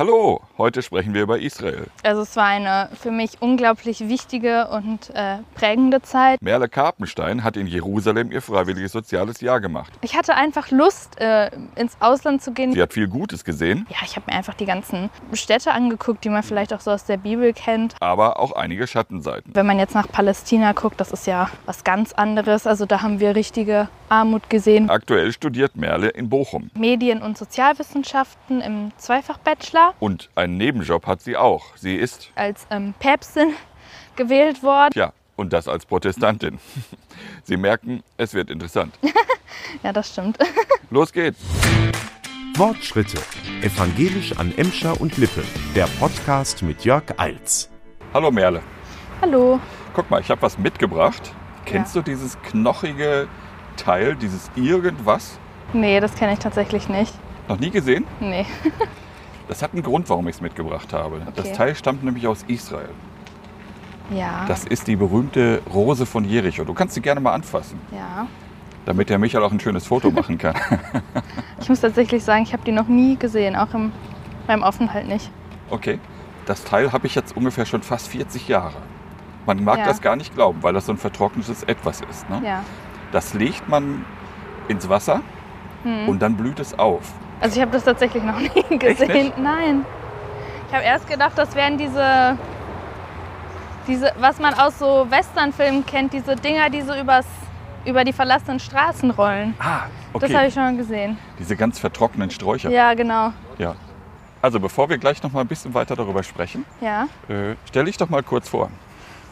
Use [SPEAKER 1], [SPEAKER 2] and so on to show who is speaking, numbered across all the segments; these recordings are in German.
[SPEAKER 1] Hallo, heute sprechen wir über Israel.
[SPEAKER 2] Also es war eine für mich unglaublich wichtige und äh, prägende Zeit.
[SPEAKER 1] Merle Karpenstein hat in Jerusalem ihr freiwilliges soziales Jahr gemacht.
[SPEAKER 2] Ich hatte einfach Lust, äh, ins Ausland zu gehen.
[SPEAKER 1] Sie hat viel Gutes gesehen,
[SPEAKER 2] Ja, ich habe mir einfach die ganzen Städte angeguckt, die man vielleicht auch so aus der Bibel kennt.
[SPEAKER 1] aber auch einige Schattenseiten.
[SPEAKER 2] Wenn man jetzt nach Palästina guckt, das ist ja was ganz anderes. Also da haben wir richtige Armut gesehen.
[SPEAKER 1] Aktuell studiert Merle in Bochum.
[SPEAKER 2] Medien- und Sozialwissenschaften im Zweifach-Bachelor
[SPEAKER 1] Und einen Nebenjob hat sie auch. Sie ist,
[SPEAKER 2] als ähm, Päpstin gewählt worden.
[SPEAKER 1] ja, und das als Protestantin. Sie merken, es wird interessant.
[SPEAKER 2] Ja, das stimmt.
[SPEAKER 1] Los geht's.
[SPEAKER 3] Wortschritte. Evangelisch an Emscher und Lippe. Der Podcast mit Jörg Eils.
[SPEAKER 1] Hallo Merle.
[SPEAKER 2] Hallo.
[SPEAKER 1] Guck mal, ich habe was mitgebracht. Kennst du dieses knochige Teil, dieses irgendwas?
[SPEAKER 2] Nee, das kenne ich tatsächlich nicht.
[SPEAKER 1] Noch nie gesehen?
[SPEAKER 2] Nee.
[SPEAKER 1] Das hat einen Grund, warum ich es mitgebracht habe. Das
[SPEAKER 2] Okay.
[SPEAKER 1] Teil stammt nämlich aus Israel.
[SPEAKER 2] Ja.
[SPEAKER 1] Das ist die berühmte Rose von Jericho. Du kannst sie gerne mal anfassen,
[SPEAKER 2] ja.
[SPEAKER 1] damit der Michael auch ein schönes Foto machen kann.
[SPEAKER 2] Ich muss tatsächlich sagen, ich habe die noch nie gesehen, auch im, beim Aufenthalt nicht.
[SPEAKER 1] Okay. Das Teil habe ich jetzt ungefähr schon fast 40 Jahre. Man mag
[SPEAKER 2] Ja.
[SPEAKER 1] das gar nicht glauben, weil das so ein vertrocknetes Etwas ist. Ne?
[SPEAKER 2] Ja.
[SPEAKER 1] Das legt man ins Wasser
[SPEAKER 2] Hm.
[SPEAKER 1] und dann blüht es auf.
[SPEAKER 2] Also ich habe das tatsächlich noch nie gesehen. Nein. Ich habe erst gedacht, das wären diese, diese, was man aus so Westernfilmen kennt, diese Dinger, die so übers, über die verlassenen Straßen rollen.
[SPEAKER 1] Ah,
[SPEAKER 2] Das habe
[SPEAKER 1] okay.
[SPEAKER 2] ich schon mal gesehen.
[SPEAKER 1] Diese ganz vertrockneten Sträucher.
[SPEAKER 2] Ja, genau.
[SPEAKER 1] Ja. Also bevor wir gleich noch mal ein bisschen weiter darüber sprechen,
[SPEAKER 2] Ja.
[SPEAKER 1] äh, stell dich doch mal kurz vor.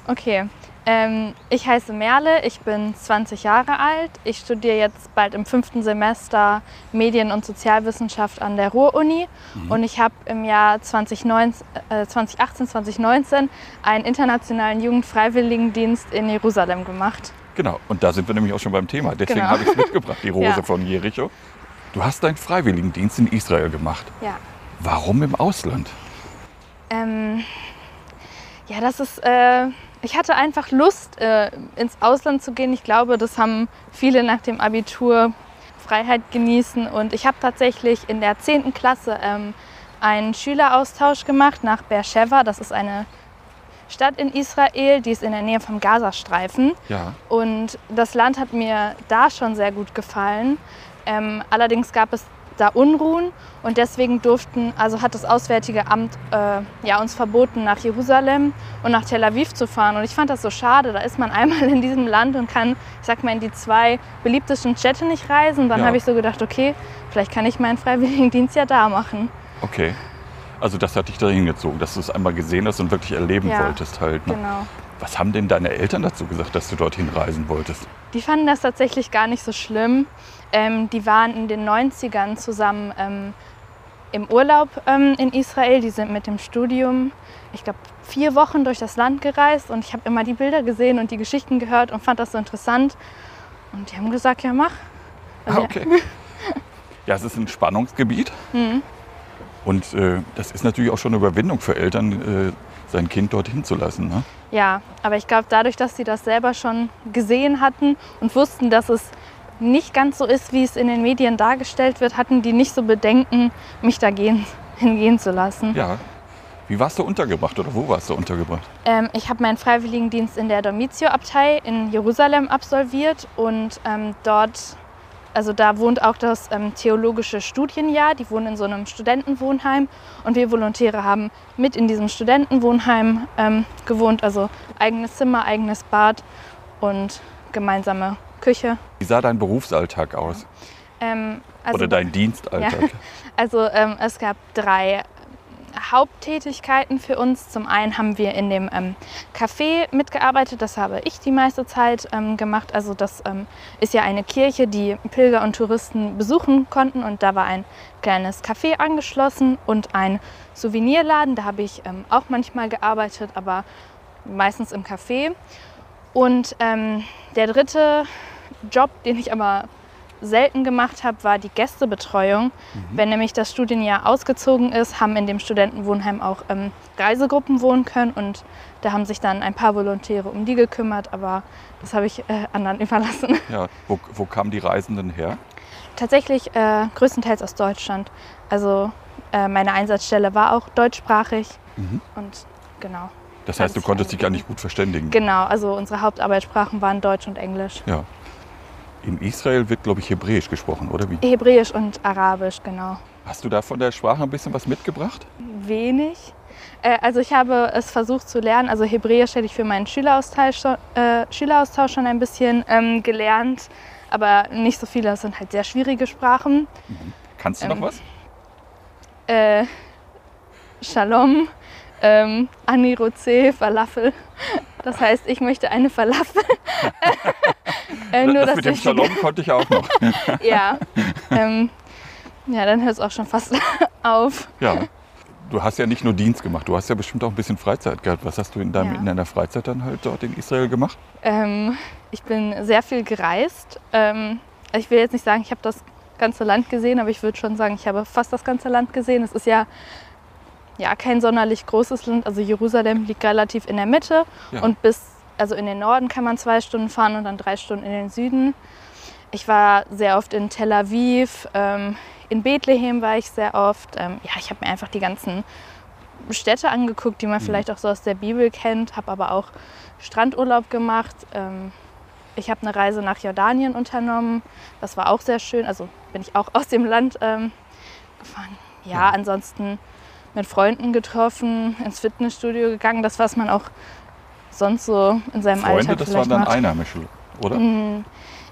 [SPEAKER 2] Okay. Ähm, ich heiße Merle, ich bin 20 Jahre alt. Ich studiere jetzt bald im fünften Semester Medien- und Sozialwissenschaft an der Ruhr-Uni. Und ich habe im Jahr 2019, äh, 2018, 2019 einen internationalen Jugendfreiwilligendienst in Jerusalem gemacht.
[SPEAKER 1] Genau, und da sind wir nämlich auch schon beim Thema. Deswegen
[SPEAKER 2] Genau.
[SPEAKER 1] habe ich es mitgebracht, die Rose
[SPEAKER 2] Ja.
[SPEAKER 1] von Jericho. Du hast deinen Freiwilligendienst in Israel gemacht.
[SPEAKER 2] Ja.
[SPEAKER 1] Warum im Ausland?
[SPEAKER 2] Ähm, ja, das ist. Äh, ich hatte einfach Lust, äh, ins Ausland zu gehen. Ich glaube, das haben viele nach dem Abitur Freiheit genießen. Und ich habe tatsächlich in der 10. Klasse ähm, einen Schüleraustausch gemacht nach Beersheva. Das ist eine Stadt in Israel, die ist in der Nähe vom Gazastreifen.
[SPEAKER 1] Ja.
[SPEAKER 2] Und das Land hat mir da schon sehr gut gefallen. Ähm, allerdings gab es da Unruhen und deswegen durften, also hat das Auswärtige Amt äh, ja, uns verboten, nach Jerusalem und nach Tel Aviv zu fahren. Und ich fand das so schade. Da ist man einmal in diesem Land und kann, ich sag mal, in die zwei beliebtesten Städte nicht reisen. Dann
[SPEAKER 1] Ja.
[SPEAKER 2] habe ich so gedacht, okay, vielleicht kann ich meinen Freiwilligendienst ja da machen.
[SPEAKER 1] Okay. Also das hat dich dahin gezogen, dass du es einmal gesehen hast und wirklich erleben
[SPEAKER 2] Ja,
[SPEAKER 1] wolltest halt. Ne?
[SPEAKER 2] Genau.
[SPEAKER 1] Was haben denn deine Eltern dazu gesagt, dass du dorthin reisen wolltest?
[SPEAKER 2] Die fanden das tatsächlich gar nicht so schlimm. Ähm, die waren in den 90ern zusammen ähm, im Urlaub ähm, in Israel. Die sind mit dem Studium, ich glaube, vier Wochen durch das Land gereist und ich habe immer die Bilder gesehen und die Geschichten gehört und fand das so interessant. Und die haben gesagt, ja mach. Also,
[SPEAKER 1] Ah, okay. Ja, es ist ein Spannungsgebiet.
[SPEAKER 2] Mhm.
[SPEAKER 1] Und äh, das ist natürlich auch schon eine Überwindung für Eltern, äh, sein Kind dorthin zu lassen. Ne?
[SPEAKER 2] Ja, aber ich glaube, dadurch, dass sie das selber schon gesehen hatten und wussten, dass es nicht ganz so ist, wie es in den Medien dargestellt wird, hatten die nicht so Bedenken, mich da gehen, hingehen zu lassen.
[SPEAKER 1] Ja. Wie warst du untergebracht oder wo warst du untergebracht?
[SPEAKER 2] Ähm, ich habe meinen Freiwilligendienst in der Domizio-Abtei in Jerusalem absolviert und ähm, dort, also da wohnt auch das ähm, theologische Studienjahr. Die wohnen in so einem Studentenwohnheim und wir Volontäre haben mit in diesem Studentenwohnheim ähm, gewohnt, also eigenes Zimmer, eigenes Bad und gemeinsame Küche.
[SPEAKER 1] Wie sah dein Berufsalltag aus?
[SPEAKER 2] Ähm, also
[SPEAKER 1] oder dein Dienstalltag?
[SPEAKER 2] Also ähm, es gab drei Haupttätigkeiten für uns. Zum einen haben wir in dem ähm, Café mitgearbeitet, das habe ich die meiste Zeit ähm, gemacht. Also das ähm, ist ja eine Kirche, die Pilger und Touristen besuchen konnten und da war ein kleines Café angeschlossen und ein Souvenirladen. Da habe ich ähm, auch manchmal gearbeitet, aber meistens im Café. Und ähm, der dritte Job, den ich aber selten gemacht habe, war die Gästebetreuung. Wenn nämlich das Studienjahr ausgezogen ist, haben in dem Studentenwohnheim auch ähm, Reisegruppen wohnen können und da haben sich dann ein paar Volontäre um die gekümmert, aber das habe ich äh, anderen überlassen.
[SPEAKER 1] Ja, wo, wo kamen die Reisenden her?
[SPEAKER 2] Tatsächlich äh, größtenteils aus Deutschland. Also äh, meine Einsatzstelle war auch deutschsprachig.
[SPEAKER 1] Mhm.
[SPEAKER 2] Und genau.
[SPEAKER 1] Das heißt, du konntest dich
[SPEAKER 2] fein.
[SPEAKER 1] eigentlich gut verständigen.
[SPEAKER 2] Genau, also unsere Hauptarbeitssprachen waren Deutsch und Englisch.
[SPEAKER 1] Ja. In Israel wird, glaube ich, Hebräisch gesprochen, oder wie?
[SPEAKER 2] Hebräisch und Arabisch, genau.
[SPEAKER 1] Hast du da von der Sprache ein bisschen was mitgebracht?
[SPEAKER 2] Wenig. Äh, also ich habe es versucht zu lernen. Also Hebräisch hätte ich für meinen Schüleraustausch schon, äh, Schüleraustausch schon ein bisschen ähm, gelernt. Aber nicht so viele, das sind halt sehr schwierige Sprachen.
[SPEAKER 1] Kannst du
[SPEAKER 2] Ähm,
[SPEAKER 1] noch was?
[SPEAKER 2] Äh, Shalom, ähm, Aniroze, Falafel. Das heißt, ich möchte eine Falafel. äh, nur,
[SPEAKER 1] das mit dem Shalom konnte ich auch noch.
[SPEAKER 2] Ja. ähm, ja, dann hört es auch schon fast auf.
[SPEAKER 1] Ja. Du hast ja nicht nur Dienst gemacht, du hast ja bestimmt auch ein bisschen Freizeit gehabt. Was hast du in, deinem,
[SPEAKER 2] Ja.
[SPEAKER 1] in deiner Freizeit dann halt dort in Israel gemacht?
[SPEAKER 2] Ähm, ich bin sehr viel gereist. Ähm, ich will jetzt nicht sagen, ich habe das ganze Land gesehen, aber ich würde schon sagen, ich habe fast das ganze Land gesehen. Es ist ja, ja kein sonderlich großes Land. Also Jerusalem liegt relativ in der Mitte
[SPEAKER 1] Ja.
[SPEAKER 2] und bis, also in den Norden kann man zwei Stunden fahren und dann drei Stunden in den Süden. Ich war sehr oft in Tel Aviv, ähm, in Bethlehem war ich sehr oft. Ähm, ja, ich habe mir einfach die ganzen Städte angeguckt, die man vielleicht auch so aus der Bibel kennt, habe aber auch Strandurlaub gemacht. Ähm, ich habe eine Reise nach Jordanien unternommen. Das war auch sehr schön. Also bin ich auch aus dem Land ähm, gefahren. Ja,
[SPEAKER 1] Ja.
[SPEAKER 2] ansonsten mit Freunden getroffen, ins Fitnessstudio gegangen. Das, was man auch sonst so in seinem
[SPEAKER 1] Freunde,
[SPEAKER 2] Alltag
[SPEAKER 1] das
[SPEAKER 2] vielleicht
[SPEAKER 1] waren dann
[SPEAKER 2] macht.
[SPEAKER 1] Einheimische, oder?
[SPEAKER 2] Mm,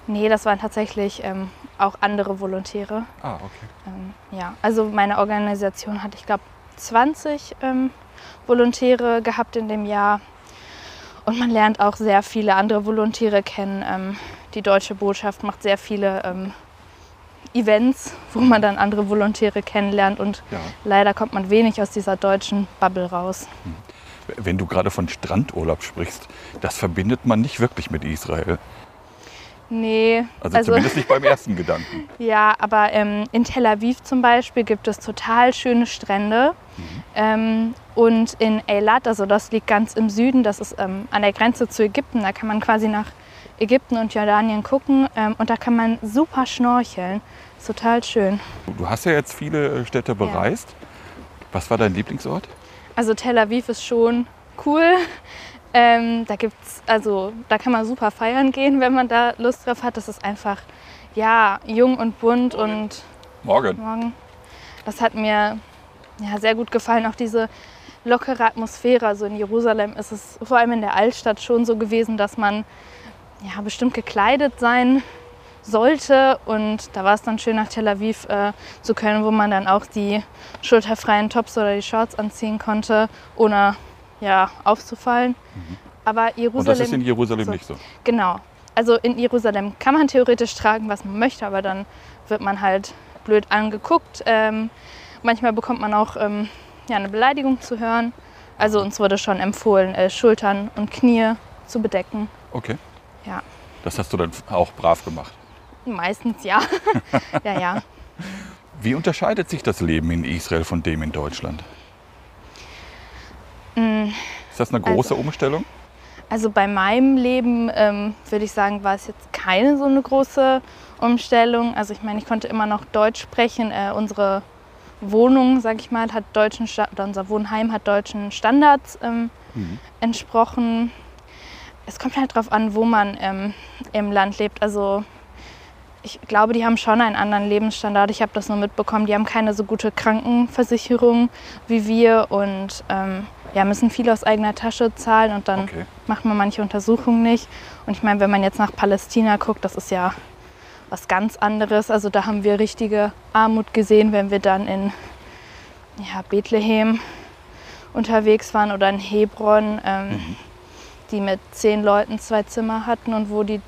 [SPEAKER 2] Nee, das waren tatsächlich ähm, auch andere Volontäre.
[SPEAKER 1] Ah, okay.
[SPEAKER 2] Ähm, ja, also meine Organisation hat, ich glaube, 20 ähm, Volontäre gehabt in dem Jahr. Und man lernt auch sehr viele andere Volontäre kennen. Ähm, die Deutsche Botschaft macht sehr viele ähm, Events, wo man dann andere Volontäre kennenlernt. Und
[SPEAKER 1] Ja.
[SPEAKER 2] leider kommt man wenig aus dieser deutschen Bubble raus.
[SPEAKER 1] Wenn du gerade von Strandurlaub sprichst, das verbindet man nicht wirklich mit Israel.
[SPEAKER 2] Nee,
[SPEAKER 1] Also, zumindest nicht beim ersten Gedanken.
[SPEAKER 2] Ja, aber ähm, in Tel Aviv zum Beispiel gibt es total schöne Strände. Ähm, und in Eilat, also das liegt ganz im Süden, das ist ähm, an der Grenze zu Ägypten, da kann man quasi nach Ägypten und Jordanien gucken ähm, und da kann man super schnorcheln. Ist total schön.
[SPEAKER 1] Du hast ja jetzt viele äh, Städte bereist. Was war dein Lieblingsort?
[SPEAKER 2] Also Tel Aviv ist schon cool. Ähm, da gibt's, also da kann man super feiern gehen, wenn man da Lust drauf hat. Das ist einfach ja jung und bunt und
[SPEAKER 1] Morgen.
[SPEAKER 2] Morgen. Das hat mir ja, sehr gut gefallen. Auch diese lockere Atmosphäre. Also in Jerusalem ist es vor allem in der Altstadt schon so gewesen, dass man ja, bestimmt gekleidet sein sollte. Und da war es dann schön, nach Tel Aviv äh, zu können, wo man dann auch die schulterfreien Tops oder die Shorts anziehen konnte, ohne ja, aufzufallen. Aber
[SPEAKER 1] Mhm. Und das ist in
[SPEAKER 2] Jerusalem,
[SPEAKER 1] Jerusalem
[SPEAKER 2] so.
[SPEAKER 1] nicht so.
[SPEAKER 2] genau. Also in Jerusalem kann man theoretisch tragen, was man möchte, aber dann wird man halt blöd angeguckt. Ähm, manchmal bekommt man auch ähm, ja, eine Beleidigung zu hören. Also uns wurde schon empfohlen, äh, Schultern und Knie zu bedecken.
[SPEAKER 1] Okay.
[SPEAKER 2] Ja,
[SPEAKER 1] Das hast du dann auch brav gemacht.
[SPEAKER 2] Meistens ja. ja, ja.
[SPEAKER 1] Wie unterscheidet sich das Leben in Israel von dem in Deutschland?
[SPEAKER 2] Mm,
[SPEAKER 1] Ist das eine große
[SPEAKER 2] Also-
[SPEAKER 1] Umstellung?
[SPEAKER 2] Also bei meinem Leben ähm, würde ich sagen, war es jetzt keine so eine große Umstellung. Also ich meine, ich konnte immer noch Deutsch sprechen. Äh, unsere Wohnung, sage ich mal, hat deutschen Sta oder unser Wohnheim hat deutschen Standards ähm,
[SPEAKER 1] Mhm.
[SPEAKER 2] entsprochen. Es kommt halt darauf an, wo man ähm, im Land lebt. Also ich glaube, die haben schon einen anderen Lebensstandard. Ich habe das nur mitbekommen. Die haben keine so gute Krankenversicherung wie wir und ähm, ja, müssen viel aus eigener Tasche zahlen und dann
[SPEAKER 1] Okay.
[SPEAKER 2] macht man manche Untersuchungen nicht. Und ich meine, wenn man jetzt nach Palästina guckt, das ist ja was ganz anderes. Also da haben wir richtige Armut gesehen, wenn wir dann in ja, Bethlehem unterwegs waren oder in Hebron, ähm, die mit zehn Leuten zwei Zimmer hatten und wo die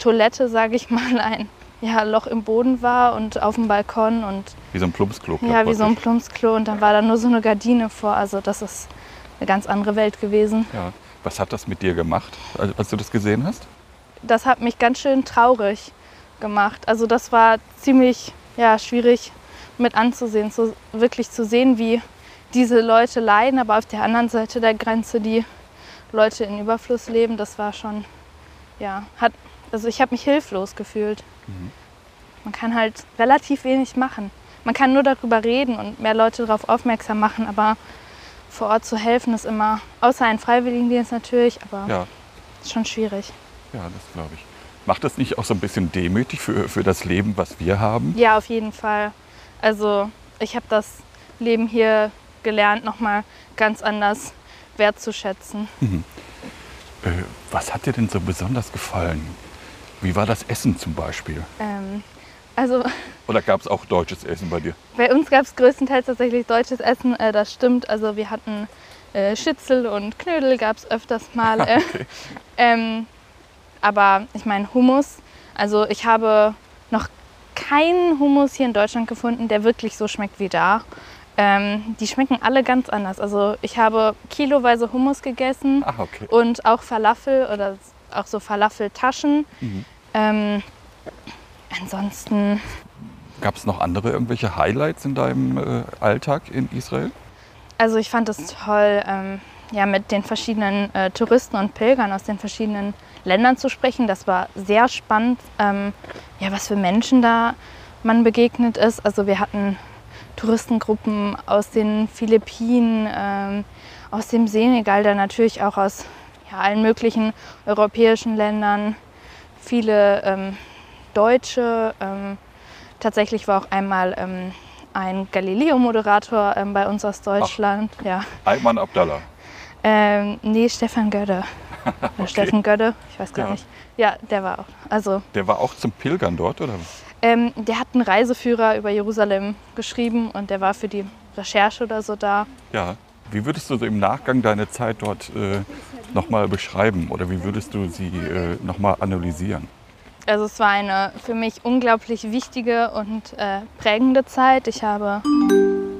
[SPEAKER 2] Toilette, sage ich mal, ein ja, Loch im Boden war und auf dem Balkon und
[SPEAKER 1] Wie so ein Plumpsklo.
[SPEAKER 2] ja, wie so ein. Plumpsklo und dann war da nur so eine Gardine vor. Also das ist eine ganz andere Welt gewesen.
[SPEAKER 1] Ja. Was hat das mit dir gemacht, als als du das gesehen hast?
[SPEAKER 2] das hat mich ganz schön traurig gemacht. Also das war ziemlich ja, schwierig mit anzusehen, so wirklich zu sehen, wie diese Leute leiden, aber auf der anderen Seite der Grenze die Leute in Überfluss leben, das war schon, ja, hat, also ich habe mich hilflos gefühlt. Man kann halt relativ wenig machen. man kann nur darüber reden und mehr Leute darauf aufmerksam machen, aber vor Ort zu helfen ist immer, außer ein Freiwilligendienst natürlich, aber
[SPEAKER 1] Ja,
[SPEAKER 2] ist schon schwierig.
[SPEAKER 1] ja, das glaube ich. Macht das nicht auch so ein bisschen demütig für, für das Leben, was wir haben?
[SPEAKER 2] Ja, auf jeden Fall. Also ich habe das Leben hier gelernt, nochmal ganz anders wertzuschätzen.
[SPEAKER 1] Äh, was hat dir denn so besonders gefallen? Wie war das Essen zum Beispiel?
[SPEAKER 2] Ähm, also
[SPEAKER 1] Oder gab es auch deutsches Essen bei dir?
[SPEAKER 2] bei uns gab es größtenteils tatsächlich deutsches Essen, äh, das stimmt. Also wir hatten äh, Schnitzel und Knödel gab es öfters mal. Äh, ähm, aber ich meine Hummus, also ich habe noch keinen Hummus hier in Deutschland gefunden, der wirklich so schmeckt wie da. Ähm, die schmecken alle ganz anders. Also ich habe kiloweise Hummus gegessen
[SPEAKER 1] Ah, okay.
[SPEAKER 2] und auch Falafel oder auch so Falafeltaschen.
[SPEAKER 1] Mhm.
[SPEAKER 2] Ähm, ansonsten,
[SPEAKER 1] Gab es noch andere irgendwelche Highlights in deinem äh, Alltag in Israel?
[SPEAKER 2] also ich fand es toll, ähm, ja, mit den verschiedenen äh, Touristen und Pilgern aus den verschiedenen Ländern zu sprechen. Das war sehr spannend, ähm, ja, was für Menschen da man begegnet ist. Also wir hatten Touristengruppen aus den Philippinen, ähm, aus dem Senegal, dann natürlich auch aus ja, allen möglichen europäischen Ländern, viele ähm, Deutsche. Ähm, tatsächlich war auch einmal ähm, ein Galileo-Moderator ähm, bei uns aus Deutschland. Ja.
[SPEAKER 1] Ayman Abdallah.
[SPEAKER 2] Ähm, nee, Stefan Gödde. Oder Steffen Gödde, ich weiß gar
[SPEAKER 1] Ja.
[SPEAKER 2] nicht. Ja, der war auch. Also,
[SPEAKER 1] Der war auch zum Pilgern dort, oder?
[SPEAKER 2] ähm, der hat einen Reiseführer über Jerusalem geschrieben und der war für die Recherche oder so da.
[SPEAKER 1] Ja. Wie würdest du so im Nachgang deine Zeit dort äh, nochmal beschreiben? Oder wie würdest du sie äh, nochmal analysieren?
[SPEAKER 2] Also es war eine für mich unglaublich wichtige und äh, prägende Zeit. Ich habe,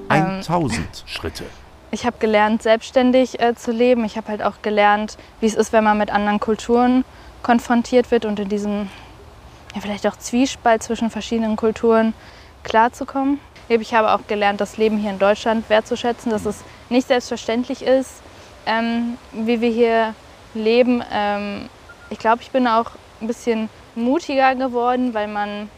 [SPEAKER 3] 1000 Schritte.
[SPEAKER 2] ich habe gelernt, selbstständig äh, zu leben. Ich habe halt auch gelernt, wie es ist, wenn man mit anderen Kulturen konfrontiert wird und in diesem ja, vielleicht auch Zwiespalt zwischen verschiedenen Kulturen klarzukommen. Ich habe auch gelernt, das Leben hier in Deutschland wertzuschätzen, dass es nicht selbstverständlich ist, ähm, wie wir hier leben. Ähm, ich glaube, ich bin auch ein bisschen mutiger geworden, weil man,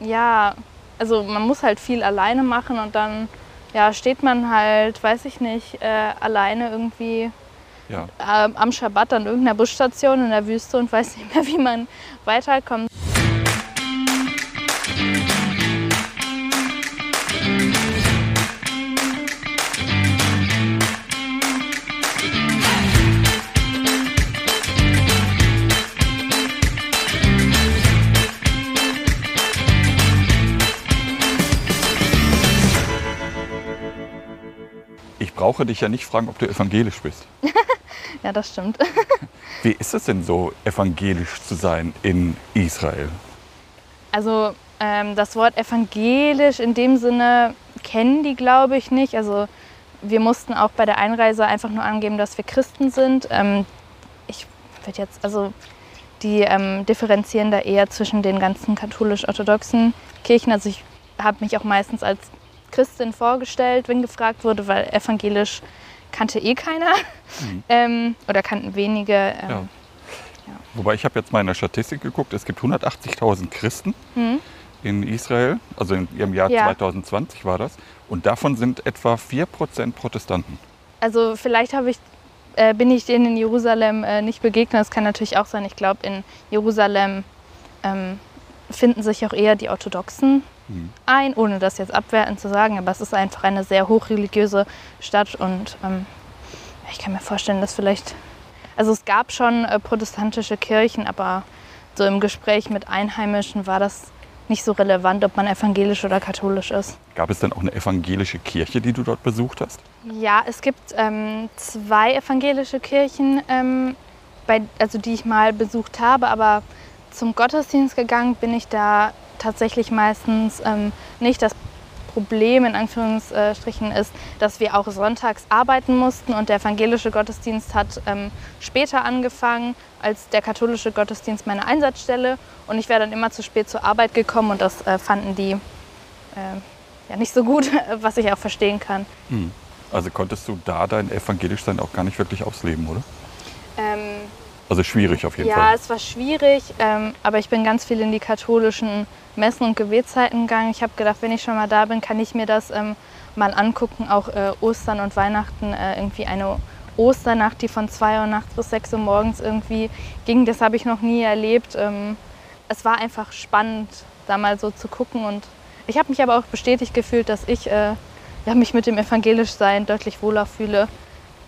[SPEAKER 2] ja, also man muss halt viel alleine machen und dann ja, steht man halt, weiß ich nicht, äh, alleine irgendwie
[SPEAKER 1] Ja.
[SPEAKER 2] ähm, am Schabbat an irgendeiner Busstation in der Wüste und weiß nicht mehr, wie man weiterkommt.
[SPEAKER 1] Brauche dich ja nicht fragen, ob du evangelisch bist.
[SPEAKER 2] Ja, das stimmt.
[SPEAKER 1] Wie ist es denn so, evangelisch zu sein in Israel?
[SPEAKER 2] Also ähm, das Wort evangelisch in dem Sinne kennen die, glaube ich, nicht. Also wir mussten auch bei der Einreise einfach nur angeben, dass wir Christen sind. Ähm, ich würde jetzt, also die ähm, differenzieren da eher zwischen den ganzen katholisch-orthodoxen Kirchen. Also ich habe mich auch meistens als Christin vorgestellt, wenn gefragt wurde, weil evangelisch kannte eh keiner ähm, oder kannten wenige. Ähm,
[SPEAKER 1] Ja. Wobei ich habe jetzt mal in der Statistik geguckt, es gibt 180.000 Christen in Israel, also in, im Jahr
[SPEAKER 2] Mhm. Ja.
[SPEAKER 1] 2020 war das. Und davon sind etwa 4% Protestanten.
[SPEAKER 2] Also vielleicht habe ich, äh, bin ich denen in Jerusalem äh, nicht begegnet. Das kann natürlich auch sein. Ich glaube, in Jerusalem ähm, finden sich auch eher die Orthodoxen ein, ohne das jetzt abwertend zu sagen. Aber es ist einfach eine sehr hochreligiöse Stadt und ähm, ich kann mir vorstellen, dass vielleicht, also es gab schon äh, protestantische Kirchen, aber so im Gespräch mit Einheimischen war das nicht so relevant, ob man evangelisch oder katholisch ist.
[SPEAKER 1] Gab es denn auch eine evangelische Kirche, die du dort besucht hast?
[SPEAKER 2] Ja, es gibt ähm, zwei evangelische Kirchen, ähm, bei, also die ich mal besucht habe, aber zum Gottesdienst gegangen bin ich da tatsächlich meistens ähm, nicht. Das Problem in Anführungsstrichen ist, dass wir auch sonntags arbeiten mussten und der evangelische Gottesdienst hat ähm, später angefangen als der katholische Gottesdienst meine Einsatzstelle und ich wäre dann immer zu spät zur Arbeit gekommen und das äh, fanden die äh, ja nicht so gut, was ich auch verstehen kann.
[SPEAKER 1] Also konntest du da dein evangelisch sein auch gar nicht wirklich ausleben, oder?
[SPEAKER 2] Ähm,
[SPEAKER 1] Also schwierig auf jeden
[SPEAKER 2] ja,
[SPEAKER 1] Fall.
[SPEAKER 2] es war schwierig, ähm, aber ich bin ganz viel in die katholischen Messen und Gebetszeiten gegangen. Ich habe gedacht, wenn ich schon mal da bin, kann ich mir das ähm, mal angucken. Auch äh, Ostern und Weihnachten, äh, irgendwie eine Osternacht, die von 2 Uhr nachts bis 6 Uhr morgens irgendwie ging. Das habe ich noch nie erlebt. Ähm, es war einfach spannend, da mal so zu gucken. Und ich habe mich aber auch bestätigt gefühlt, dass ich äh, ja, mich mit dem Evangelischsein deutlich wohler fühle.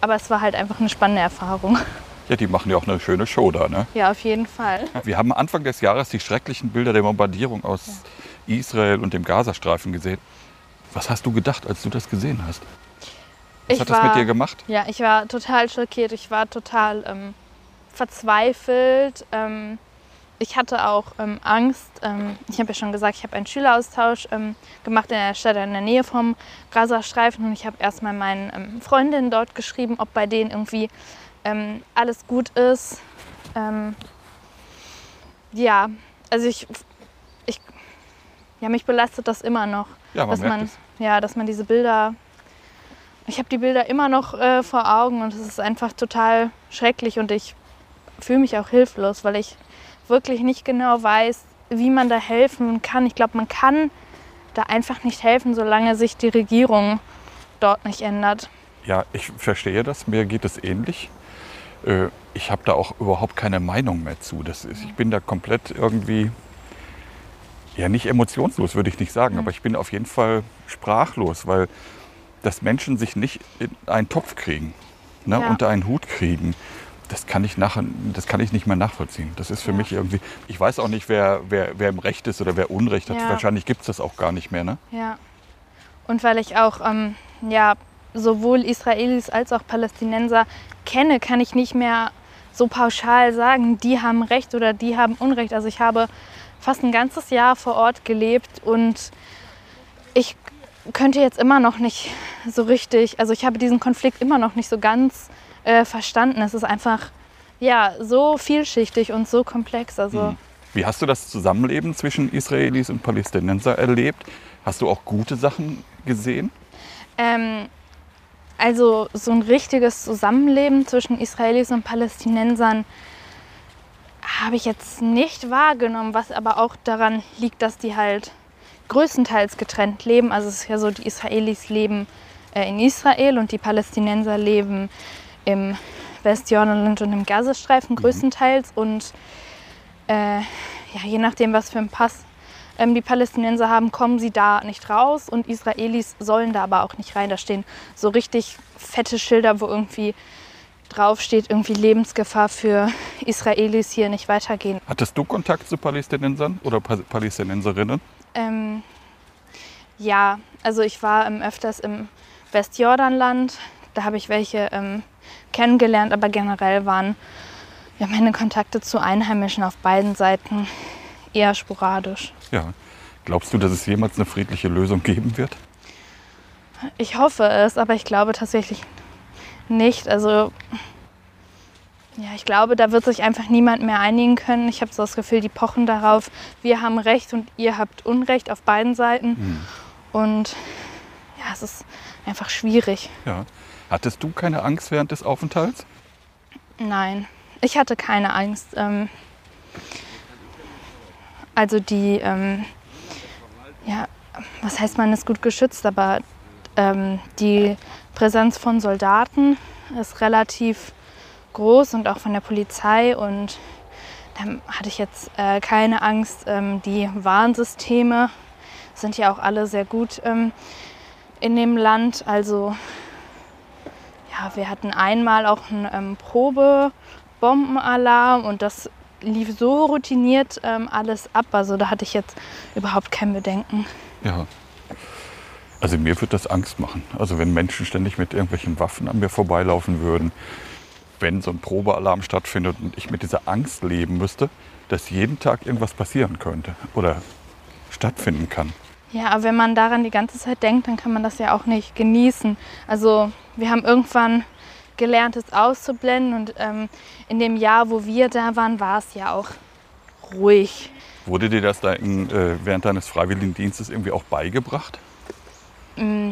[SPEAKER 2] Aber es war halt einfach eine spannende Erfahrung.
[SPEAKER 1] Ja, die machen ja auch eine schöne Show da. Ne?
[SPEAKER 2] Ja, auf jeden Fall.
[SPEAKER 1] Wir haben Anfang des Jahres die schrecklichen Bilder der Bombardierung aus Israel und dem Gazastreifen gesehen. Was hast du gedacht, als du das gesehen hast? Was
[SPEAKER 2] Ich
[SPEAKER 1] hat das mit
[SPEAKER 2] war-
[SPEAKER 1] dir gemacht?
[SPEAKER 2] Ja, ich war total schockiert. Ich war total ähm, verzweifelt. Ähm, ich hatte auch ähm, Angst. Ähm, ich habe ja schon gesagt, ich habe einen Schüleraustausch ähm, gemacht in der Stadt in der Nähe vom Gazastreifen. Und ich habe erstmal meinen ähm, Freundinnen dort geschrieben, ob bei denen irgendwie ähm, alles gut ist. Ähm, ja, also ich, ich, ja, mich belastet das immer noch
[SPEAKER 1] Ja, man
[SPEAKER 2] dass man,
[SPEAKER 1] es.
[SPEAKER 2] ja, dass man diese Bilder, ich habe die Bilder immer noch äh, vor Augen und es ist einfach total schrecklich und ich fühle mich auch hilflos, weil ich wirklich nicht genau weiß, wie man da helfen kann. Ich glaube, man kann da einfach nicht helfen, solange sich die Regierung dort nicht ändert.
[SPEAKER 1] Ja, ich verstehe das. Mir geht es ähnlich. Äh, Ich habe da auch überhaupt keine Meinung mehr zu. Das ist, ich bin da komplett irgendwie, ja nicht emotionslos, würde ich nicht
[SPEAKER 2] Mhm.
[SPEAKER 1] sagen, aber ich bin auf jeden Fall sprachlos, weil dass Menschen sich nicht in einen Topf kriegen, ne,
[SPEAKER 2] Ja.
[SPEAKER 1] unter einen Hut kriegen, das kann ich nachher, das kann ich nicht mehr nachvollziehen. Das ist für
[SPEAKER 2] Ja.
[SPEAKER 1] mich irgendwie, ich weiß auch nicht, wer, wer, wer im Recht ist oder wer Unrecht hat.
[SPEAKER 2] Ja.
[SPEAKER 1] Wahrscheinlich gibt es das auch gar nicht mehr. Ne?
[SPEAKER 2] Ja. Und weil ich auch ähm, ja, sowohl Israelis als auch Palästinenser kenne, kann ich nicht mehr so pauschal sagen, die haben Recht oder die haben Unrecht. Also ich habe fast ein ganzes Jahr vor Ort gelebt und ich könnte jetzt immer noch nicht so richtig, also ich habe diesen Konflikt immer noch nicht so ganz äh, verstanden. Es ist einfach ja so vielschichtig und so komplex. Also
[SPEAKER 1] Wie hast du das Zusammenleben zwischen Israelis und Palästinenser erlebt? Hast du auch gute Sachen gesehen?
[SPEAKER 2] Ähm, also so ein richtiges Zusammenleben zwischen Israelis und Palästinensern habe ich jetzt nicht wahrgenommen, was aber auch daran liegt, dass die halt größtenteils getrennt leben. Also es ist ja so, die Israelis leben äh, in Israel und die Palästinenser leben im Westjordanland und im Gazastreifen größtenteils. Und äh, ja, je nachdem, was für einen Pass ähm, die Palästinenser haben, kommen sie da nicht raus und Israelis sollen da aber auch nicht rein. Da stehen so richtig fette Schilder, wo irgendwie draufsteht, irgendwie Lebensgefahr für Israelis hier nicht weitergehen.
[SPEAKER 1] Hattest du Kontakt zu Palästinensern oder Pa- Palästinenserinnen?
[SPEAKER 2] Ähm, ja, also ich war ähm, öfters im Westjordanland. Da habe ich welche ähm, kennengelernt, aber generell waren ja, meine Kontakte zu Einheimischen auf beiden Seiten eher sporadisch.
[SPEAKER 1] Ja. Glaubst du, dass es jemals eine friedliche Lösung geben wird?
[SPEAKER 2] Ich hoffe es, aber ich glaube tatsächlich nicht. Also ja, ich glaube, da wird sich einfach niemand mehr einigen können. Ich habe so das Gefühl, die pochen darauf, wir haben Recht und ihr habt Unrecht auf beiden Seiten. Und ja, es ist einfach schwierig.
[SPEAKER 1] Ja. Hattest du keine Angst während des Aufenthalts?
[SPEAKER 2] Nein, ich hatte keine Angst. Ähm, also die, ähm, ja, was heißt man ist gut geschützt, aber ähm, die Präsenz von Soldaten ist relativ groß und auch von der Polizei und da hatte ich jetzt äh, keine Angst. Ähm, die Warnsysteme sind ja auch alle sehr gut ähm, in dem Land. Also ja, wir hatten einmal auch einen ähm, Probebombenalarm und das lief so routiniert ähm, alles ab. Also da hatte ich jetzt überhaupt kein Bedenken.
[SPEAKER 1] Ja. Also mir würde das Angst machen. Also wenn Menschen ständig mit irgendwelchen Waffen an mir vorbeilaufen würden, wenn so ein Probealarm stattfindet und ich mit dieser Angst leben müsste, dass jeden Tag irgendwas passieren könnte oder stattfinden kann.
[SPEAKER 2] Ja, aber wenn man daran die ganze Zeit denkt, dann kann man das ja auch nicht genießen. Also wir haben irgendwann gelernt, es auszublenden und ähm, in dem Jahr, wo wir da waren, war es ja auch ruhig.
[SPEAKER 1] Wurde dir das da in, äh, während deines Freiwilligendienstes irgendwie auch beigebracht?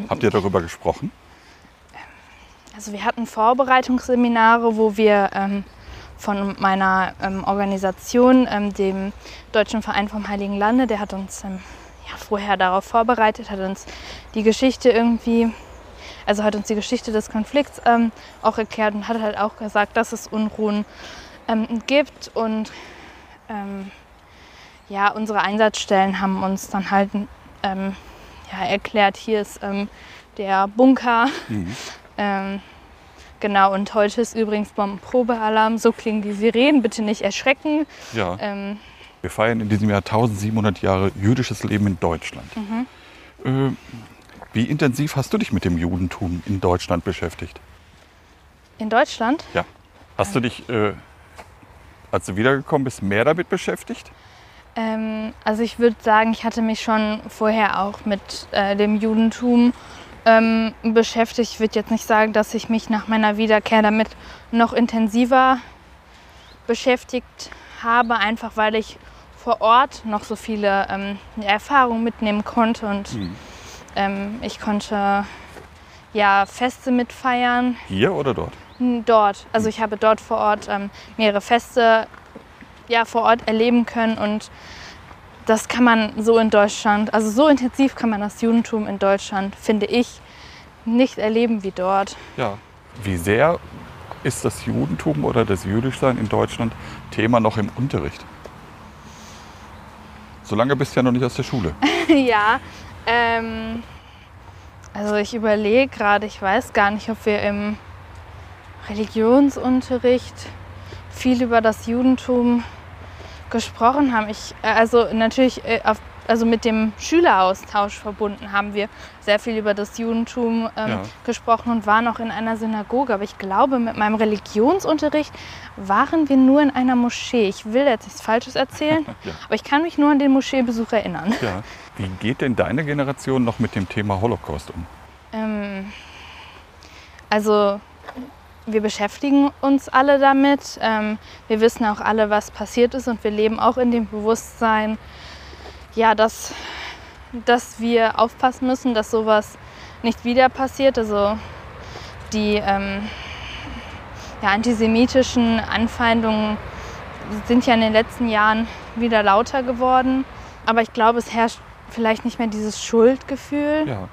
[SPEAKER 1] Habt ihr darüber gesprochen?
[SPEAKER 2] Also wir hatten Vorbereitungsseminare, wo wir ähm, von meiner ähm, Organisation, ähm, dem Deutschen Verein vom Heiligen Lande. Der hat uns ähm, ja, vorher darauf vorbereitet, hat uns die Geschichte irgendwie, also hat uns die Geschichte des Konflikts ähm, auch erklärt und hat halt auch gesagt, dass es Unruhen ähm, gibt und ähm, ja, unsere Einsatzstellen haben uns dann halt ähm, ja, erklärt, hier ist ähm, der Bunker.
[SPEAKER 1] Mhm.
[SPEAKER 2] Genau, und heute ist übrigens Bombenprobealarm. So klingen die Sirenen, bitte nicht erschrecken.
[SPEAKER 1] Ja.
[SPEAKER 2] Ähm,
[SPEAKER 1] Wir feiern in diesem Jahr 1700 Jahre jüdisches Leben in Deutschland. Äh, wie intensiv hast du dich mit dem Judentum in Deutschland beschäftigt?
[SPEAKER 2] in Deutschland?
[SPEAKER 1] Ja. Hast du dich, äh, als du wiedergekommen bist, mehr damit beschäftigt?
[SPEAKER 2] Ähm, also ich würde sagen, ich hatte mich schon vorher auch mit äh, dem Judentum ähm, beschäftigt. Ich würde jetzt nicht sagen, dass ich mich nach meiner Wiederkehr damit noch intensiver beschäftigt habe, einfach weil ich vor Ort noch so viele ähm, Erfahrungen mitnehmen konnte und ähm, ich konnte ja Feste mitfeiern.
[SPEAKER 1] Hier oder dort?
[SPEAKER 2] Dort. Also ich habe dort vor Ort ähm, mehrere Feste ja, vor Ort erleben können und das kann man so in Deutschland, also so intensiv kann man das Judentum in Deutschland, finde ich, nicht erleben wie dort.
[SPEAKER 1] Ja. Wie sehr ist das Judentum oder das Jüdischsein in Deutschland Thema noch im Unterricht? So lange bist du ja noch nicht aus der Schule.
[SPEAKER 2] ja, ähm, also ich überlege gerade, ich weiß gar nicht, ob wir im Religionsunterricht viel über das Judentum gesprochen haben. Ich, äh, also natürlich äh, auf, also mit dem Schüleraustausch verbunden haben wir sehr viel über das Judentum ähm,
[SPEAKER 1] Ja.
[SPEAKER 2] gesprochen und waren auch in einer Synagoge. Aber ich glaube, mit meinem Religionsunterricht waren wir nur in einer Moschee. Ich will jetzt nichts Falsches erzählen,
[SPEAKER 1] Ja.
[SPEAKER 2] aber ich kann mich nur an den Moscheebesuch erinnern.
[SPEAKER 1] Ja. Wie geht denn deine Generation noch mit dem Thema Holocaust um?
[SPEAKER 2] Ähm, also wir beschäftigen uns alle damit. Ähm, wir wissen auch alle, was passiert ist und wir leben auch in dem Bewusstsein, ja, dass, dass wir aufpassen müssen, dass sowas nicht wieder passiert. Also die ähm, ja, antisemitischen Anfeindungen sind ja in den letzten Jahren wieder lauter geworden. Aber ich glaube, es herrscht vielleicht nicht mehr dieses Schuldgefühl.
[SPEAKER 1] Ja.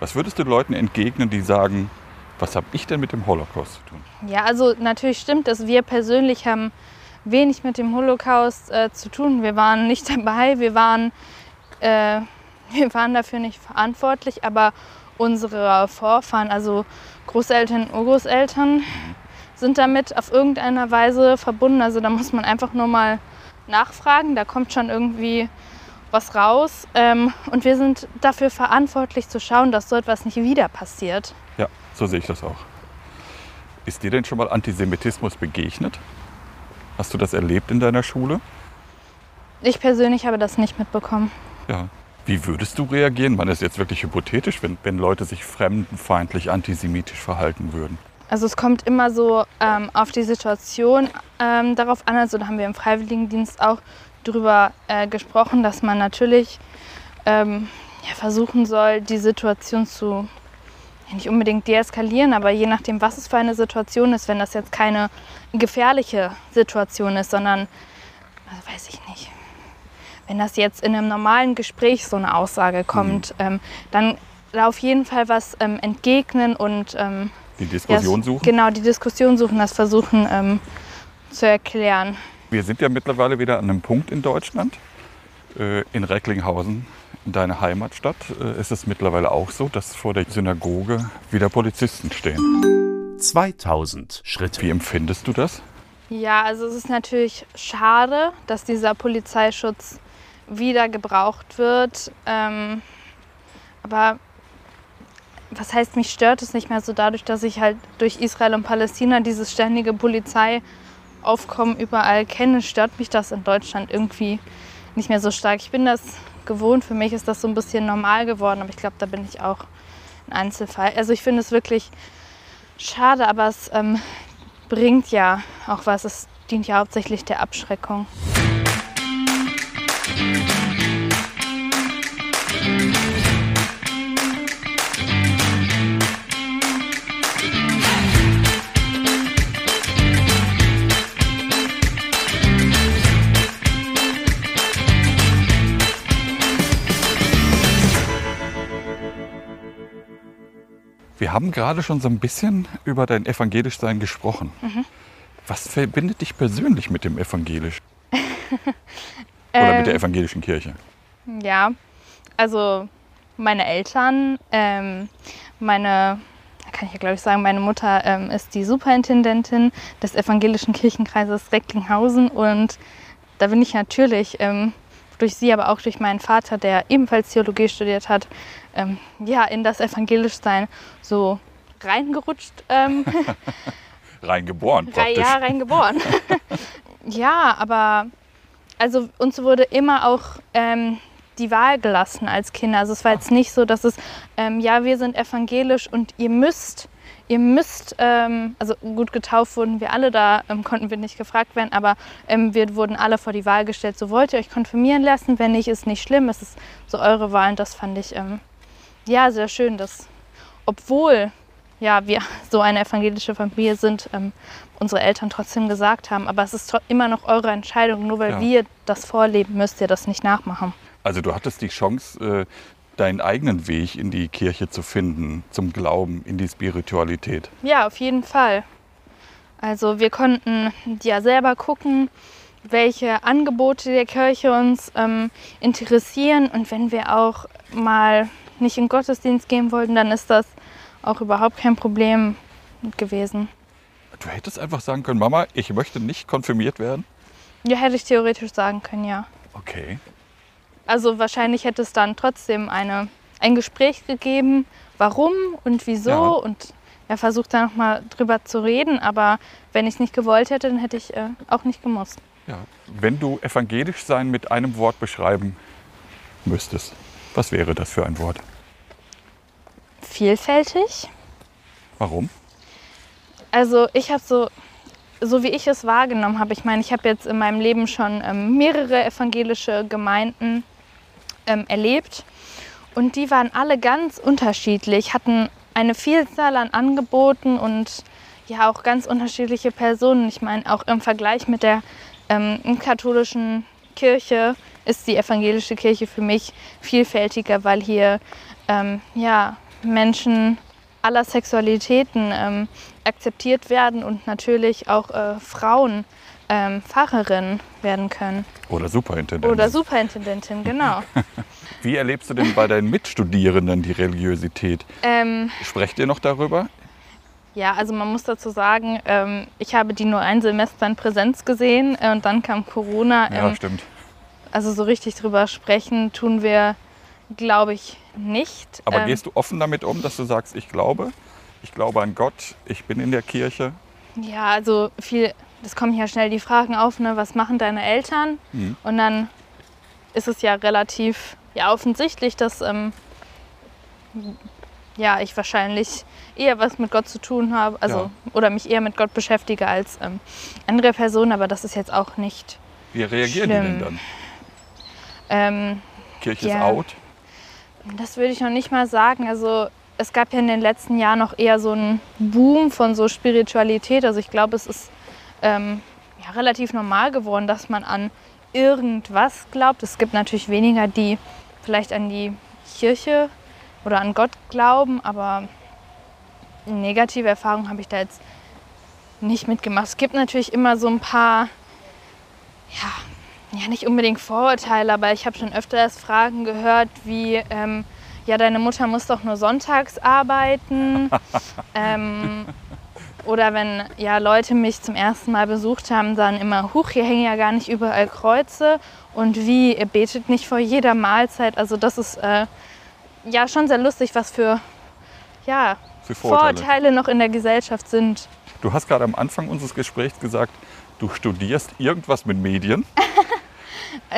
[SPEAKER 1] Was würdest du Leuten entgegnen, die sagen, was habe ich denn mit dem Holocaust zu tun?
[SPEAKER 2] Ja, also natürlich stimmt es. Wir persönlich haben wenig mit dem Holocaust äh, zu tun. Wir waren nicht dabei, wir waren, äh, wir waren dafür nicht verantwortlich, aber unsere Vorfahren, also Großeltern, Urgroßeltern, sind damit auf irgendeiner Weise verbunden. Also da muss man einfach nur mal nachfragen, da kommt schon irgendwie was raus. Ähm, und wir sind dafür verantwortlich zu schauen, dass so etwas nicht wieder passiert.
[SPEAKER 1] Ja, so sehe ich das auch. Ist dir denn schon mal Antisemitismus begegnet? Hast du das erlebt in deiner Schule?
[SPEAKER 2] Ich persönlich habe das nicht mitbekommen.
[SPEAKER 1] Ja. Wie würdest du reagieren? Man ist jetzt wirklich hypothetisch, wenn, wenn Leute sich fremdenfeindlich antisemitisch verhalten würden.
[SPEAKER 2] Also es kommt immer so ähm, auf die Situation ähm, darauf an. Also da haben wir im Freiwilligendienst auch drüber äh, gesprochen, dass man natürlich ähm, ja, versuchen soll, die Situation zu ja, nicht unbedingt deeskalieren, aber je nachdem, was es für eine Situation ist, wenn das jetzt keine gefährliche Situation ist, sondern, also weiß ich nicht, wenn das jetzt in einem normalen Gespräch so eine Aussage kommt, ähm, dann da auf jeden Fall was ähm, entgegnen und ähm,
[SPEAKER 1] Die Diskussion
[SPEAKER 2] ja,
[SPEAKER 1] suchen?
[SPEAKER 2] Genau, die Diskussion suchen, das versuchen ähm, zu erklären.
[SPEAKER 1] Wir sind ja mittlerweile wieder an einem Punkt in Deutschland. Äh, In Recklinghausen, in deiner Heimatstadt, äh, ist es mittlerweile auch so, dass vor der Synagoge wieder Polizisten stehen.
[SPEAKER 3] 2000 Schritte.
[SPEAKER 1] Wie empfindest du das?
[SPEAKER 2] Ja, also es ist natürlich schade, dass dieser Polizeischutz wieder gebraucht wird. Ähm, aber was heißt, mich stört es nicht mehr so dadurch, dass ich halt durch Israel und Palästina dieses ständige Polizeiaufkommen überall kenne, stört mich das in Deutschland irgendwie nicht mehr so stark. Ich bin das gewohnt, für mich ist das so ein bisschen normal geworden, aber ich glaube, da bin ich auch ein Einzelfall. Also ich finde es wirklich schade, aber es ähm, bringt ja auch was. Es dient ja hauptsächlich der Abschreckung.
[SPEAKER 1] Wir haben gerade schon so ein bisschen über dein Evangelischsein gesprochen.
[SPEAKER 2] Mhm.
[SPEAKER 1] Was verbindet dich persönlich mit dem Evangelisch? Oder mit der
[SPEAKER 2] Ähm,
[SPEAKER 1] evangelischen Kirche?
[SPEAKER 2] Ja, also meine Eltern, ähm, meine, kann ich ja glaube ich sagen, meine Mutter ähm, ist die Superintendentin des evangelischen Kirchenkreises Recklinghausen und da bin ich natürlich ähm, durch sie, aber auch durch meinen Vater, der ebenfalls Theologie studiert hat, ähm, ja, in das Evangelischsein so reingerutscht. Ähm,
[SPEAKER 1] Reingeboren praktisch.
[SPEAKER 2] Jahre reingeboren. ja, aber also uns wurde immer auch ähm, die Wahl gelassen als Kinder. Also es war jetzt nicht so, dass es, ähm, ja, wir sind evangelisch und ihr müsst, ihr müsst, ähm, also gut getauft wurden wir alle, da ähm, konnten wir nicht gefragt werden, aber ähm, wir wurden alle vor die Wahl gestellt, so wollt ihr euch konfirmieren lassen, wenn nicht, ist nicht schlimm, es ist so eure Wahl und das fand ich, ähm, ja, sehr schön, dass obwohl ja, wir so eine evangelische Familie sind, ähm, unsere Eltern trotzdem gesagt haben, aber es ist immer noch eure Entscheidung, nur weil
[SPEAKER 1] Ja.
[SPEAKER 2] wir das vorleben, müsst ihr das nicht nachmachen.
[SPEAKER 1] Also du hattest die Chance, äh, deinen eigenen Weg in die Kirche zu finden, zum Glauben, in die Spiritualität.
[SPEAKER 2] Ja, auf jeden Fall. Also wir konnten ja selber gucken, welche Angebote der Kirche uns ähm, interessieren und wenn wir auch mal nicht in den Gottesdienst gehen wollten, dann ist das auch überhaupt kein Problem gewesen.
[SPEAKER 1] Du hättest einfach sagen können, Mama, ich möchte nicht konfirmiert werden.
[SPEAKER 2] Ja, hätte ich theoretisch sagen können, ja.
[SPEAKER 1] Okay.
[SPEAKER 2] Also wahrscheinlich hätte es dann trotzdem eine, ein Gespräch gegeben, warum und wieso
[SPEAKER 1] Ja.
[SPEAKER 2] und ja, versucht da nochmal drüber zu reden. Aber wenn ich es nicht gewollt hätte, dann hätte ich äh, auch nicht gemusst.
[SPEAKER 1] Ja. Wenn du evangelisch sein mit einem Wort beschreiben müsstest, was wäre das für ein Wort?
[SPEAKER 2] Vielfältig.
[SPEAKER 1] Warum?
[SPEAKER 2] Also ich habe so, so wie ich es wahrgenommen habe, ich meine, ich habe jetzt in meinem Leben schon ähm, mehrere evangelische Gemeinden ähm, erlebt und die waren alle ganz unterschiedlich, hatten eine Vielzahl an Angeboten und ja auch ganz unterschiedliche Personen. Ich meine, auch im Vergleich mit der ähm, katholischen Kirche ist die evangelische Kirche für mich vielfältiger, weil hier ähm, ja, Menschen aller Sexualitäten ähm, akzeptiert werden und natürlich auch äh, Frauen ähm, Pfarrerin werden können.
[SPEAKER 1] Oder Superintendent.
[SPEAKER 2] Oder Superintendentin, genau.
[SPEAKER 1] Wie erlebst du denn bei deinen Mitstudierenden die Religiosität?
[SPEAKER 2] ähm,
[SPEAKER 1] Sprecht ihr noch darüber?
[SPEAKER 2] ja, also man muss dazu sagen, ähm, ich habe die nur ein Semester in Präsenz gesehen äh, und dann kam Corona.
[SPEAKER 1] Ja,
[SPEAKER 2] Ähm,
[SPEAKER 1] stimmt.
[SPEAKER 2] Also so richtig drüber sprechen tun wir, glaube ich, nicht.
[SPEAKER 1] Aber
[SPEAKER 2] Ähm,
[SPEAKER 1] gehst du offen damit um, dass du sagst, ich glaube, ich glaube an Gott, ich bin in der Kirche?
[SPEAKER 2] Ja, also viel, das kommen ja schnell die Fragen auf, ne, was machen deine Eltern?
[SPEAKER 1] Mhm.
[SPEAKER 2] Und dann ist es ja relativ ja, offensichtlich, dass ähm, ja, ich wahrscheinlich eher was mit Gott zu tun habe, also
[SPEAKER 1] Ja.
[SPEAKER 2] oder mich eher mit Gott beschäftige als ähm, andere Personen, aber das ist jetzt auch nicht.
[SPEAKER 1] Wie reagieren die
[SPEAKER 2] Schlimm.
[SPEAKER 1] denn dann?
[SPEAKER 2] Ähm,
[SPEAKER 1] Kirche ist
[SPEAKER 2] Ja.
[SPEAKER 1] out?
[SPEAKER 2] Das würde ich noch nicht mal sagen. Also es gab ja in den letzten Jahren noch eher so einen Boom von so Spiritualität. Also ich glaube, es ist ähm, ja, relativ normal geworden, dass man an irgendwas glaubt. Es gibt natürlich weniger, die vielleicht an die Kirche oder an Gott glauben, aber negative Erfahrungen habe ich da jetzt nicht mitgemacht. Es gibt natürlich immer so ein paar, ja, ja nicht unbedingt Vorurteile, aber ich habe schon öfters Fragen gehört wie, ähm, ja, deine Mutter muss doch nur sonntags arbeiten. ähm, oder wenn ja, Leute mich zum ersten Mal besucht haben, dann immer, huch, hier hängen ja gar nicht überall Kreuze. Und wie, ihr betet nicht vor jeder Mahlzeit. Also das ist äh, ja schon sehr lustig, was für ja,
[SPEAKER 1] Für Vorurteile.
[SPEAKER 2] Vorurteile noch in der Gesellschaft sind.
[SPEAKER 1] Du hast gerade am Anfang unseres Gesprächs gesagt, du studierst irgendwas mit Medien.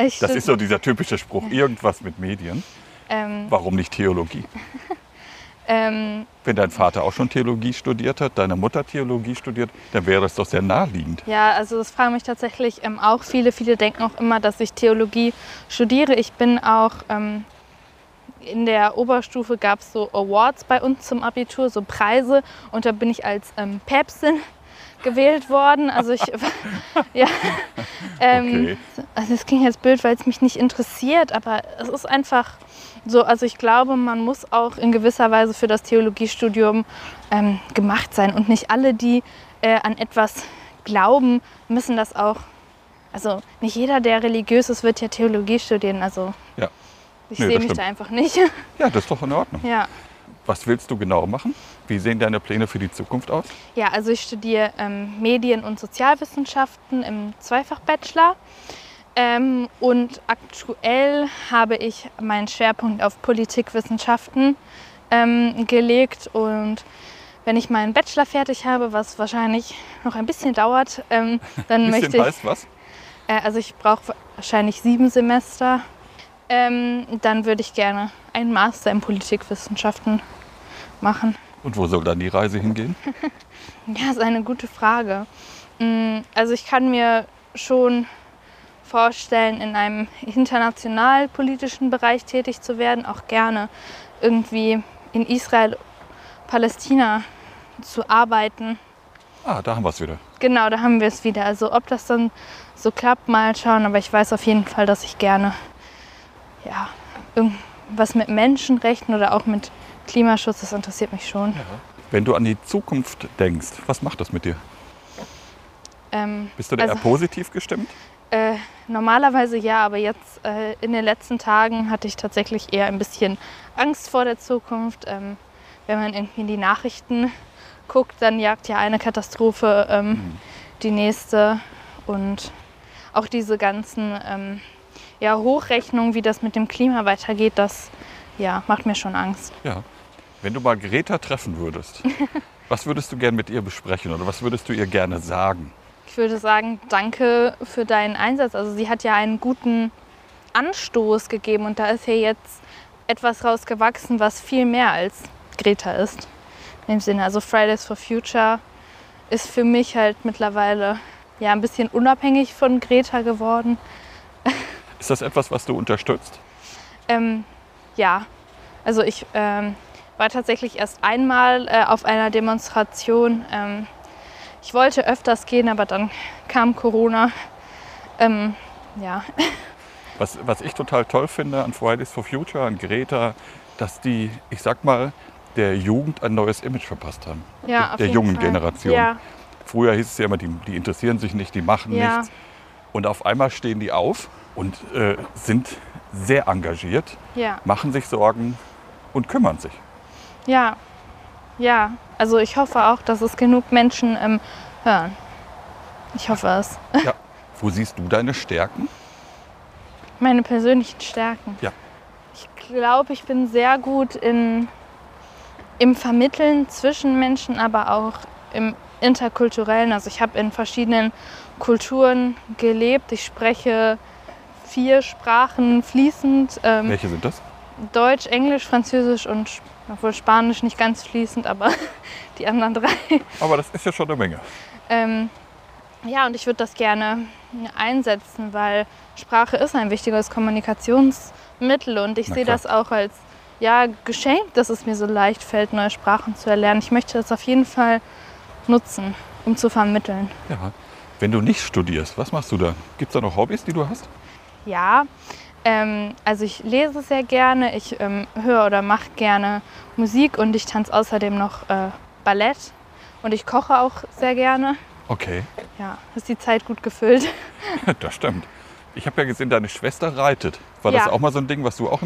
[SPEAKER 2] Ich,
[SPEAKER 1] Das ist so dieser typische Spruch, irgendwas mit Medien.
[SPEAKER 2] ähm,
[SPEAKER 1] Warum nicht Theologie?
[SPEAKER 2] ähm,
[SPEAKER 1] Wenn dein Vater auch schon Theologie studiert hat, deine Mutter Theologie studiert, dann wäre das doch sehr naheliegend.
[SPEAKER 2] Ja, also das fragen mich tatsächlich ähm, auch viele. Viele denken auch immer, dass ich Theologie studiere. Ich bin auch ähm, in der Oberstufe gab es so Awards bei uns zum Abitur, so Preise. Und da bin ich als ähm, Päpstin gewählt worden. Also ich, ja, ähm,
[SPEAKER 1] Okay.
[SPEAKER 2] also es klingt jetzt blöd, weil es mich nicht interessiert, aber es ist einfach so, also ich glaube, man muss auch in gewisser Weise für das Theologiestudium ähm, gemacht sein und nicht alle, die äh, an etwas glauben, müssen das auch. Also nicht jeder, der religiös ist, wird ja Theologie studieren. Also
[SPEAKER 1] Ja.
[SPEAKER 2] ich
[SPEAKER 1] Nee,
[SPEAKER 2] sehe mich
[SPEAKER 1] stimmt.
[SPEAKER 2] da einfach nicht.
[SPEAKER 1] Ja, das ist doch in Ordnung.
[SPEAKER 2] ja.
[SPEAKER 1] Was willst du genau machen? Wie sehen deine Pläne für die Zukunft aus?
[SPEAKER 2] Ja, also ich studiere ähm, Medien- und Sozialwissenschaften im Zweifach-Bachelor. Ähm, und aktuell habe ich meinen Schwerpunkt auf Politikwissenschaften ähm, gelegt. Und wenn ich meinen Bachelor fertig habe, was wahrscheinlich noch ein bisschen dauert, ähm, dann möchte ich.
[SPEAKER 1] heißt was?
[SPEAKER 2] Äh, also ich brauche wahrscheinlich sieben Semester. Ähm, dann würde ich gerne einen Master in Politikwissenschaften machen.
[SPEAKER 1] Und wo soll dann die Reise hingehen?
[SPEAKER 2] Ja, ist eine gute Frage. Mm, Also ich kann mir schon vorstellen, in einem international politischen Bereich tätig zu werden, auch gerne irgendwie in Israel, Palästina zu arbeiten.
[SPEAKER 1] Ah, da haben wir es wieder.
[SPEAKER 2] Genau, da haben wir es wieder. Also ob das dann so klappt, mal schauen. Aber ich weiß auf jeden Fall, dass ich gerne ja, irgendwas mit Menschenrechten oder auch mit Klimaschutz, das interessiert mich schon.
[SPEAKER 1] Wenn du an die Zukunft denkst, was macht das mit dir?
[SPEAKER 2] Ähm,
[SPEAKER 1] Bist du da
[SPEAKER 2] Also-
[SPEAKER 1] eher positiv gestimmt?
[SPEAKER 2] Äh, normalerweise ja, aber jetzt äh, in den letzten Tagen hatte ich tatsächlich eher ein bisschen Angst vor der Zukunft. Ähm, wenn man irgendwie in die Nachrichten guckt, dann jagt ja eine Katastrophe ähm, die nächste. Und auch diese ganzen ähm, ja, Hochrechnungen, wie das mit dem Klima weitergeht, das ja, macht mir schon Angst.
[SPEAKER 1] Ja. Wenn du mal Greta treffen würdest, was würdest du gern mit ihr besprechen oder was würdest du ihr gerne sagen?
[SPEAKER 2] Ich würde sagen, danke für deinen Einsatz. Also sie hat ja einen guten Anstoß gegeben und da ist ja jetzt etwas rausgewachsen, was viel mehr als Greta ist. In dem Sinne, also Fridays for Future ist für mich halt mittlerweile ja ein bisschen unabhängig von Greta geworden.
[SPEAKER 1] Ist das etwas, was du unterstützt?
[SPEAKER 2] Ähm, ja, also ich ähm, war tatsächlich erst einmal äh, auf einer Demonstration. Ähm, ich wollte öfters gehen, aber dann kam Corona. Ähm, ja,
[SPEAKER 1] Was, was ich total toll finde an Fridays for Future, an Greta, dass die, ich sag mal, der Jugend ein neues Image verpasst haben.
[SPEAKER 2] ja
[SPEAKER 1] der der jungen
[SPEAKER 2] Fall.
[SPEAKER 1] Generation.
[SPEAKER 2] Ja,
[SPEAKER 1] Früher hieß es ja immer, die, die interessieren sich nicht, die machen
[SPEAKER 2] Ja.
[SPEAKER 1] nichts. Und auf einmal stehen die auf und äh, sind sehr engagiert,
[SPEAKER 2] ja,
[SPEAKER 1] machen sich Sorgen und kümmern sich.
[SPEAKER 2] ja, ja. Also ich hoffe auch, dass es genug Menschen ähm, hören. Ich hoffe es.
[SPEAKER 1] Ja. Wo siehst du deine Stärken?
[SPEAKER 2] Meine persönlichen Stärken.
[SPEAKER 1] Ja.
[SPEAKER 2] Ich glaube, ich bin sehr gut in, im Vermitteln zwischen Menschen, aber auch im interkulturellen. Also ich habe in verschiedenen Kulturen gelebt. Ich spreche vier Sprachen fließend. Ähm,
[SPEAKER 1] Welche sind das?
[SPEAKER 2] Deutsch, Englisch, Französisch und obwohl Spanisch nicht ganz fließend, aber die anderen drei.
[SPEAKER 1] Aber das ist ja schon eine Menge.
[SPEAKER 2] Ähm, ja, und ich würde das gerne einsetzen, weil Sprache ist ein wichtiges Kommunikationsmittel und ich sehe das auch als ja, Geschenk, dass es mir so leicht fällt, neue Sprachen zu erlernen. Ich möchte das auf jeden Fall nutzen, um zu vermitteln.
[SPEAKER 1] Ja. Wenn du nicht studierst, was machst du da? Gibt es da noch Hobbys, die du hast?
[SPEAKER 2] Ja, ähm, also ich lese sehr gerne, ich ähm, höre oder mache gerne Musik und ich tanze außerdem noch äh, Ballett und ich koche auch sehr gerne.
[SPEAKER 1] Okay,
[SPEAKER 2] Ja, ist die Zeit gut gefüllt.
[SPEAKER 1] das stimmt. Ich habe ja gesehen, deine Schwester reitet. War das
[SPEAKER 2] Ja.
[SPEAKER 1] auch mal so ein Ding, was du auch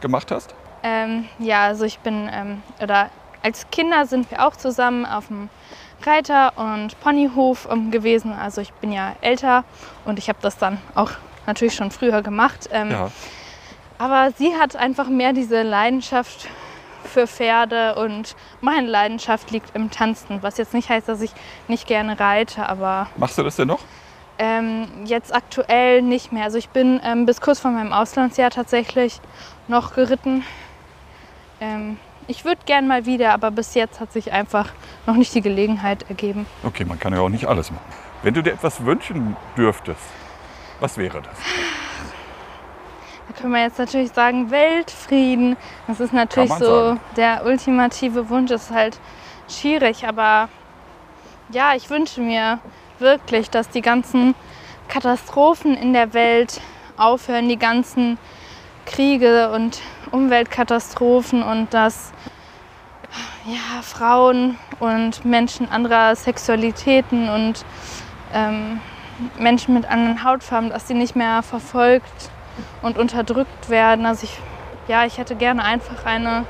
[SPEAKER 1] gemacht hast?
[SPEAKER 2] Ähm, ja, also ich bin, ähm, oder als Kinder sind wir auch zusammen auf dem Reiter- und Ponyhof ähm, gewesen. Also ich bin ja älter und ich habe das dann auch natürlich schon früher gemacht. Ähm,
[SPEAKER 1] Ja.
[SPEAKER 2] Aber sie hat einfach mehr diese Leidenschaft für Pferde und meine Leidenschaft liegt im Tanzen. Was jetzt nicht heißt, dass ich nicht gerne reite, aber
[SPEAKER 1] Machst du das denn noch?
[SPEAKER 2] ähm, jetzt aktuell nicht mehr. Also ich bin ähm, bis kurz vor meinem Auslandsjahr tatsächlich noch geritten. Ähm, ich würde gern mal wieder, aber bis jetzt hat sich einfach noch nicht die Gelegenheit ergeben.
[SPEAKER 1] Okay, man kann ja auch nicht alles machen. Wenn du dir etwas wünschen dürftest, was wäre das?
[SPEAKER 2] Da können wir jetzt natürlich sagen, Weltfrieden. Das ist natürlich so
[SPEAKER 1] sagen.
[SPEAKER 2] der ultimative Wunsch. Das ist halt schwierig, aber ja, ich wünsche mir wirklich, dass die ganzen Katastrophen in der Welt aufhören, die ganzen Kriege und Umweltkatastrophen und dass ja, Frauen und Menschen anderer Sexualitäten und ähm, Menschen mit anderen Hautfarben, dass sie nicht mehr verfolgt und unterdrückt werden. Also ich, ja, ich hätte gerne einfach eine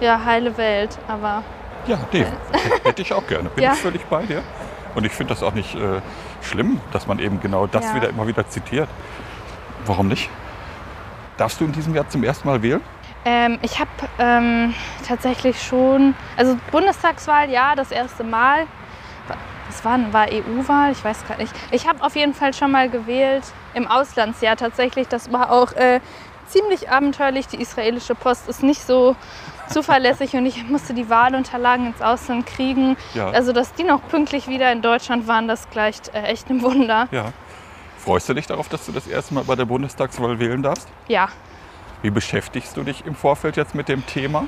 [SPEAKER 2] ja, heile Welt, aber
[SPEAKER 1] Ja, nee, hätte ich auch gerne. Bin
[SPEAKER 2] Ja.
[SPEAKER 1] ich völlig bei dir. Und ich finde das auch nicht äh, schlimm, dass man eben genau das
[SPEAKER 2] Ja.
[SPEAKER 1] wieder immer wieder zitiert. Warum nicht? Darfst du in diesem Jahr zum ersten Mal wählen?
[SPEAKER 2] Ähm, ich habe ähm, tatsächlich schon, also Bundestagswahl, ja, das erste Mal. Was war, denn? war EU-Wahl? Ich weiß gar nicht. Ich habe auf jeden Fall schon mal gewählt im Auslandsjahr tatsächlich. Das war auch äh, ziemlich abenteuerlich. Die israelische Post ist nicht so zuverlässig und ich musste die Wahlunterlagen ins Ausland kriegen.
[SPEAKER 1] Ja.
[SPEAKER 2] Also, dass die noch pünktlich wieder in Deutschland waren, das gleicht äh, echt ein Wunder.
[SPEAKER 1] Ja. Freust du dich darauf, dass du das erste Mal bei der Bundestagswahl wählen darfst?
[SPEAKER 2] Ja.
[SPEAKER 1] Wie beschäftigst du dich im Vorfeld jetzt mit dem Thema?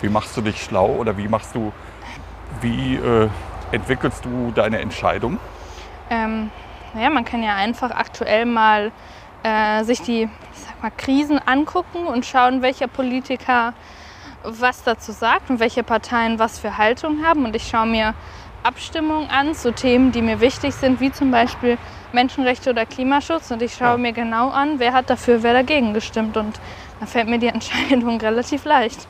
[SPEAKER 1] Wie machst du dich schlau oder wie machst du, wie äh, entwickelst du deine Entscheidung?
[SPEAKER 2] Ähm, naja, man kann ja einfach aktuell mal äh, sich die mal, Krisen angucken und schauen, welcher Politiker was dazu sagt und welche Parteien was für Haltung haben. Und ich schaue mir Abstimmungen an zu Themen, die mir wichtig sind, wie zum Beispiel Menschenrechte oder Klimaschutz. Und ich schaue
[SPEAKER 1] Ja.
[SPEAKER 2] mir genau an, wer hat dafür, wer dagegen gestimmt. Und da fällt mir die Entscheidung relativ leicht.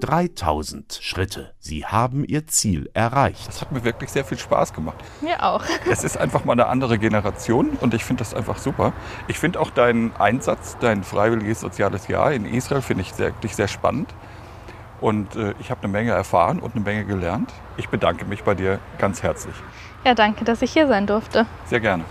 [SPEAKER 3] 3000 Schritte. Sie haben Ihr Ziel erreicht.
[SPEAKER 1] Das hat mir wirklich sehr viel Spaß gemacht.
[SPEAKER 2] Mir auch.
[SPEAKER 1] Es ist einfach mal eine andere Generation und ich finde das einfach super. Ich finde auch deinen Einsatz, dein freiwilliges soziales Jahr in Israel, finde ich sehr, wirklich sehr spannend. Und äh, ich habe eine Menge erfahren und eine Menge gelernt. Ich bedanke mich bei dir ganz herzlich.
[SPEAKER 2] Ja, danke, dass ich hier sein durfte.
[SPEAKER 1] Sehr gerne.